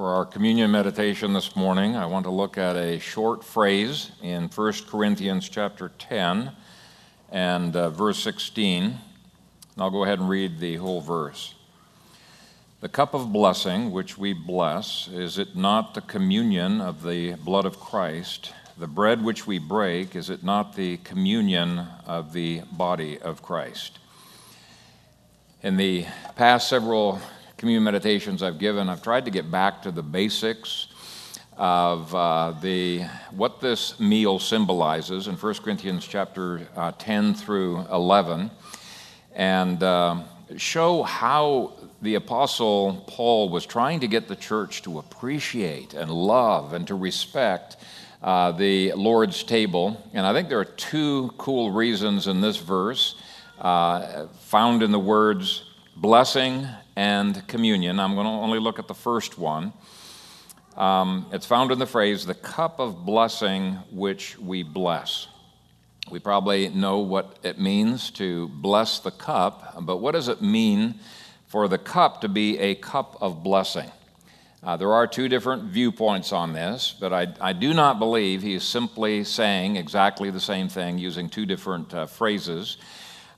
For our communion meditation this morning, I want to look at a short phrase in 1 Corinthians chapter 10 and uh, verse 16. And I'll go ahead and read the whole verse. The cup of blessing which we bless, is it not the communion of the blood of Christ? The bread which we break, is it not the communion of the body of Christ? In the past several communion meditations I've given, I've tried to get back to the basics of uh, the what this meal symbolizes in 1 Corinthians chapter uh, 10 through 11, and uh, show how the apostle Paul was trying to get the church to appreciate and love and to respect uh, the Lord's table. And I think there are two cool reasons in this verse uh, found in the words blessing and communion. I'm going to only look at the first one. Um, it's found in the phrase, the cup of blessing which we bless. We probably know what it means to bless the cup, but what does it mean for the cup to be a cup of blessing? Uh, there are two different viewpoints on this, but I, I do not believe he is simply saying exactly the same thing using two different uh, phrases.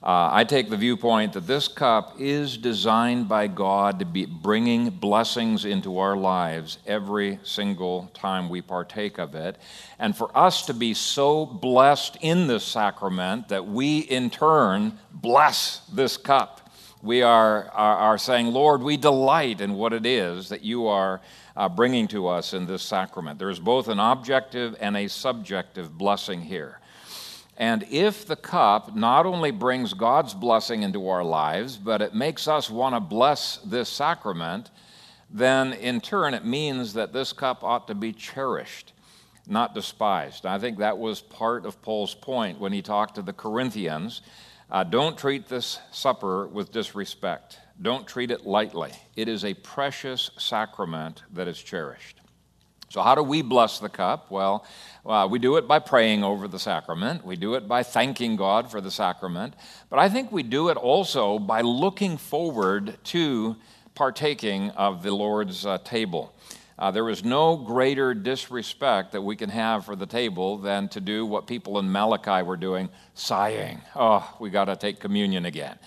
Uh, I take the viewpoint that this cup is designed by God to be bringing blessings into our lives every single time we partake of it. And for us to be so blessed in this sacrament that we in turn bless this cup. We are, are, are saying, Lord, we delight in what it is that you are uh, bringing to us in this sacrament. There is both an objective and a subjective blessing here. And if the cup not only brings God's blessing into our lives, but it makes us want to bless this sacrament, then in turn it means that this cup ought to be cherished, not despised. I think that was part of Paul's point when he talked to the Corinthians. Uh, don't treat this supper with disrespect. Don't treat it lightly. It is a precious sacrament that is cherished. So, how do we bless the cup? Well, uh, we do it by praying over the sacrament. We do it by thanking God for the sacrament. But I think we do it also by looking forward to partaking of the Lord's uh, table. Uh, there is no greater disrespect that we can have for the table than to do what people in Malachi were doing, sighing, oh, we got to take communion again.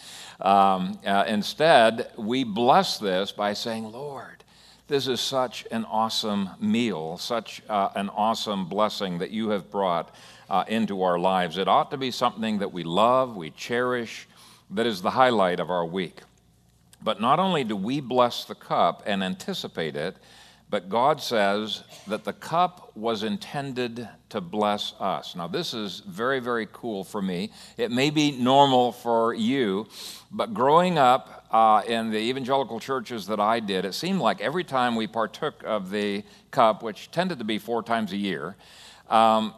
Um, uh, instead, we bless this by saying, Lord, this is such an awesome meal, such uh, an awesome blessing that you have brought uh, into our lives. It ought to be something that we love, we cherish, that is the highlight of our week. But not only do we bless the cup and anticipate it, but God says that the cup was intended to bless us. Now, this is very, very cool for me. It may be normal for you, but growing up uh, in the evangelical churches that I did, it seemed like every time we partook of the cup, which tended to be four times a year, um,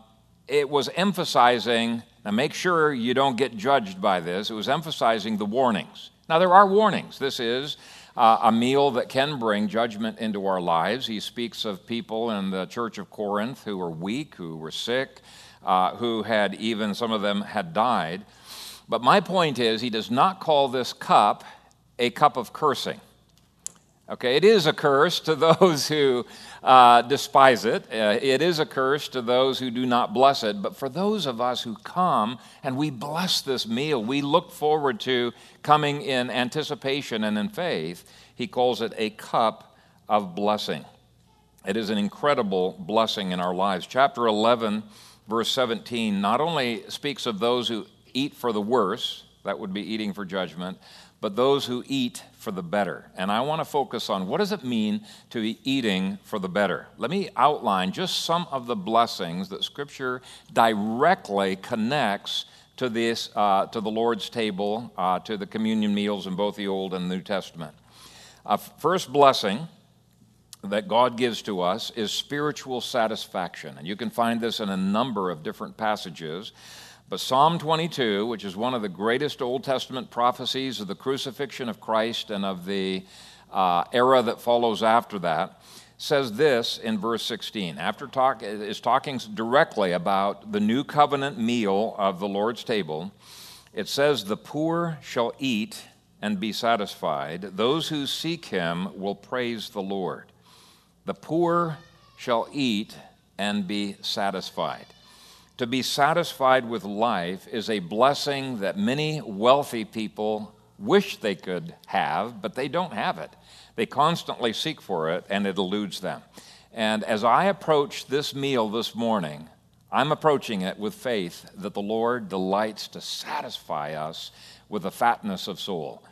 it was emphasizing, now make sure you don't get judged by this, it was emphasizing the warnings. Now, there are warnings. This is uh, a meal that can bring judgment into our lives. He speaks of people in the church of Corinth who were weak, who were sick, uh, who had even, some of them had died. But my point is, he does not call this cup a cup of cursing. Okay, it is a curse to those who uh, despise it. Uh, it is a curse to those who do not bless it. But for those of us who come and we bless this meal, we look forward to coming in anticipation and in faith, he calls it a cup of blessing. It is an incredible blessing in our lives. Chapter 11, verse 17, not only speaks of those who eat for the worse, that would be eating for judgment, but those who eat for the better. And I want to focus on what does it mean to be eating for the better. Let me outline just some of the blessings that Scripture directly connects to this, uh, to the Lord's table, uh, to the communion meals in both the Old and New Testament. Uh, first blessing that God gives to us is spiritual satisfaction, and you can find this in a number of different passages. But Psalm 22, which is one of the greatest Old Testament prophecies of the crucifixion of Christ and of the uh, era that follows after that, says this in verse 16. After talk is talking directly about the new covenant meal of the Lord's table. It says, "The poor shall eat and be satisfied; those who seek him will praise the Lord." the poor shall eat and be satisfied. To be satisfied with life is a blessing that many wealthy people wish they could have, but they don't have it. They constantly seek for it, and it eludes them. And as I approach this meal this morning, I'm approaching it with faith that the Lord delights to satisfy us with the fatness of soul.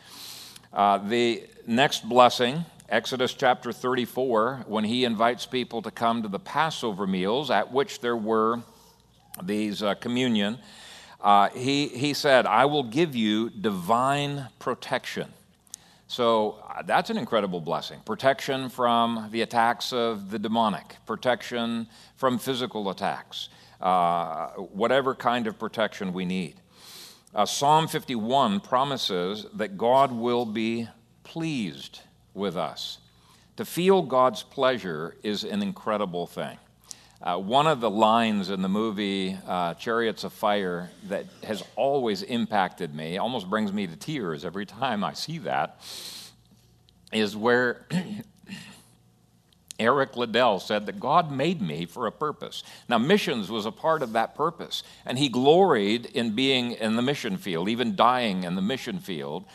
Uh, the next blessing, Exodus chapter 34, when he invites people to come to the Passover meals, at which there were these uh, communion, uh, he, he said, I will give you divine protection. So uh, that's an incredible blessing. Protection from the attacks of the demonic, protection from physical attacks, uh, whatever kind of protection we need. Uh, Psalm 51 promises that God will be pleased with us. To feel God's pleasure is an incredible thing. Uh, one of the lines in the movie uh, Chariots of Fire that has always impacted me, almost brings me to tears every time I see that, is where Eric Liddell said that God made me for a purpose. Now, missions was a part of that purpose, and he gloried in being in the mission field, even dying in the mission field.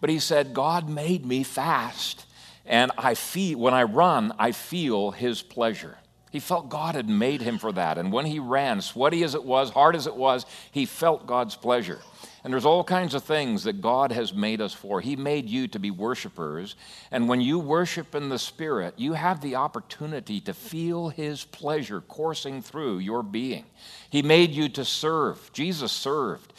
But he said, God made me fast, and I feel, when I run, I feel his pleasure. He felt God had made him for that. And when he ran, sweaty as it was, hard as it was, he felt God's pleasure. And there's all kinds of things that God has made us for. He made you to be worshipers. And when you worship in the Spirit, you have the opportunity to feel His pleasure coursing through your being. He made you to serve. Jesus served,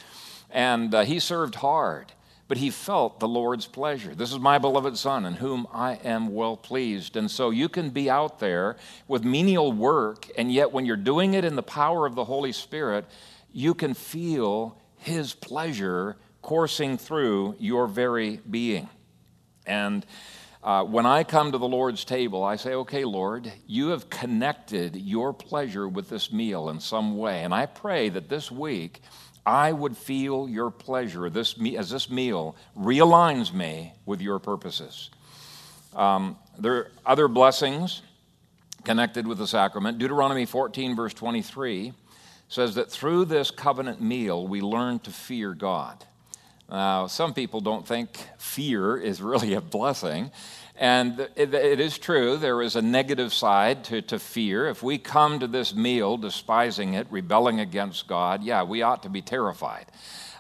and uh, He served hard but he felt the Lord's pleasure. This is my beloved Son, in whom I am well pleased. And so you can be out there with menial work, and yet when you're doing it in the power of the Holy Spirit, you can feel his pleasure coursing through your very being. And uh, when I come to the Lord's table, I say, okay, Lord, you have connected your pleasure with this meal in some way. And I pray that this week, I would feel your pleasure this, as this meal realigns me with your purposes. Um, there are other blessings connected with the sacrament. Deuteronomy 14, verse 23, says that through this covenant meal, we learn to fear God. Now, some people don't think fear is really a blessing. And it, it is true, there is a negative side to, to fear. If we come to this meal despising it, rebelling against God, yeah, we ought to be terrified.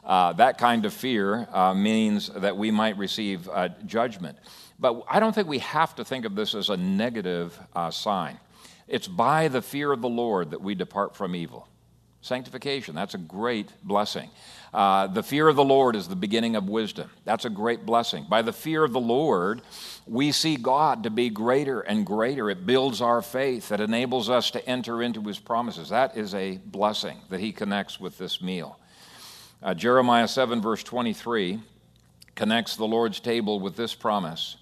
Uh, that kind of fear uh, means that we might receive uh, judgment. But I don't think we have to think of this as a negative uh, sign. It's by the fear of the Lord that we depart from evil. Sanctification, that's a great blessing. Uh, the fear of the Lord is the beginning of wisdom. That's a great blessing. By the fear of the Lord, we see God to be greater and greater. It builds our faith, it enables us to enter into his promises. That is a blessing that he connects with this meal. Uh, Jeremiah 7, verse 23, connects the Lord's table with this promise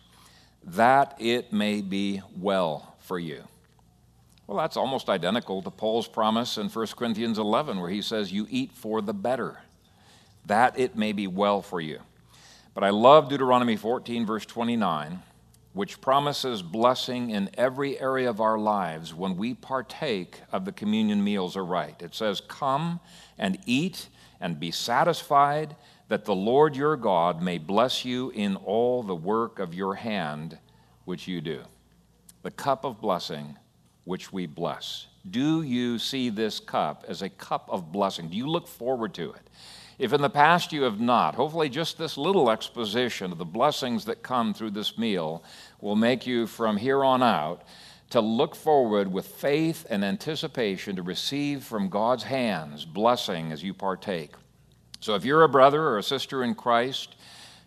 that it may be well for you. Well, that's almost identical to Paul's promise in 1 Corinthians 11, where he says, You eat for the better that it may be well for you. But I love Deuteronomy 14, verse 29, which promises blessing in every area of our lives when we partake of the communion meals aright. It says, Come and eat and be satisfied, that the Lord your God may bless you in all the work of your hand which you do. The cup of blessing which we bless. Do you see this cup as a cup of blessing? Do you look forward to it? If in the past you have not, hopefully just this little exposition of the blessings that come through this meal will make you from here on out to look forward with faith and anticipation to receive from God's hands blessing as you partake. So if you're a brother or a sister in Christ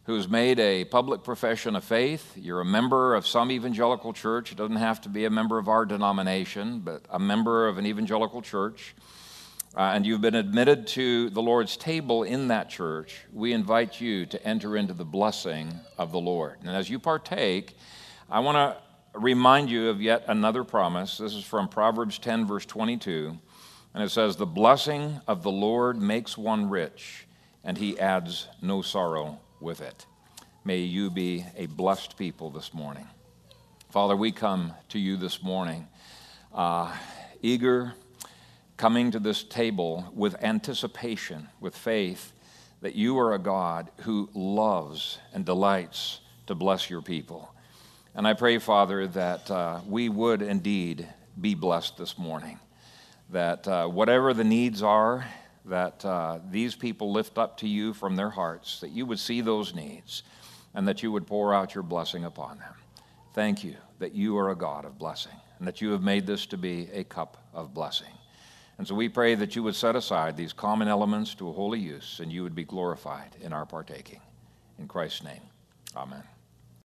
who's made a public profession of faith, you're a member of some evangelical church, it doesn't have to be a member of our denomination, but a member of an evangelical church uh, and you've been admitted to the Lord's table in that church, we invite you to enter into the blessing of the Lord. And as you partake, I want to remind you of yet another promise. This is from Proverbs 10, verse 22. And it says, The blessing of the Lord makes one rich, and he adds no sorrow with it. May you be a blessed people this morning. Father, we come to you this morning, uh, eager, coming to this table with anticipation, with faith that you are a God who loves and delights to bless your people. And I pray, Father, that uh, we would indeed be blessed this morning. That uh, whatever the needs are that uh, these people lift up to you from their hearts, that you would see those needs and that you would pour out your blessing upon them. Thank you that you are a God of blessing and that you have made this to be a cup of blessing. And so we pray that you would set aside these common elements to a holy use and you would be glorified in our partaking. In Christ's name, amen.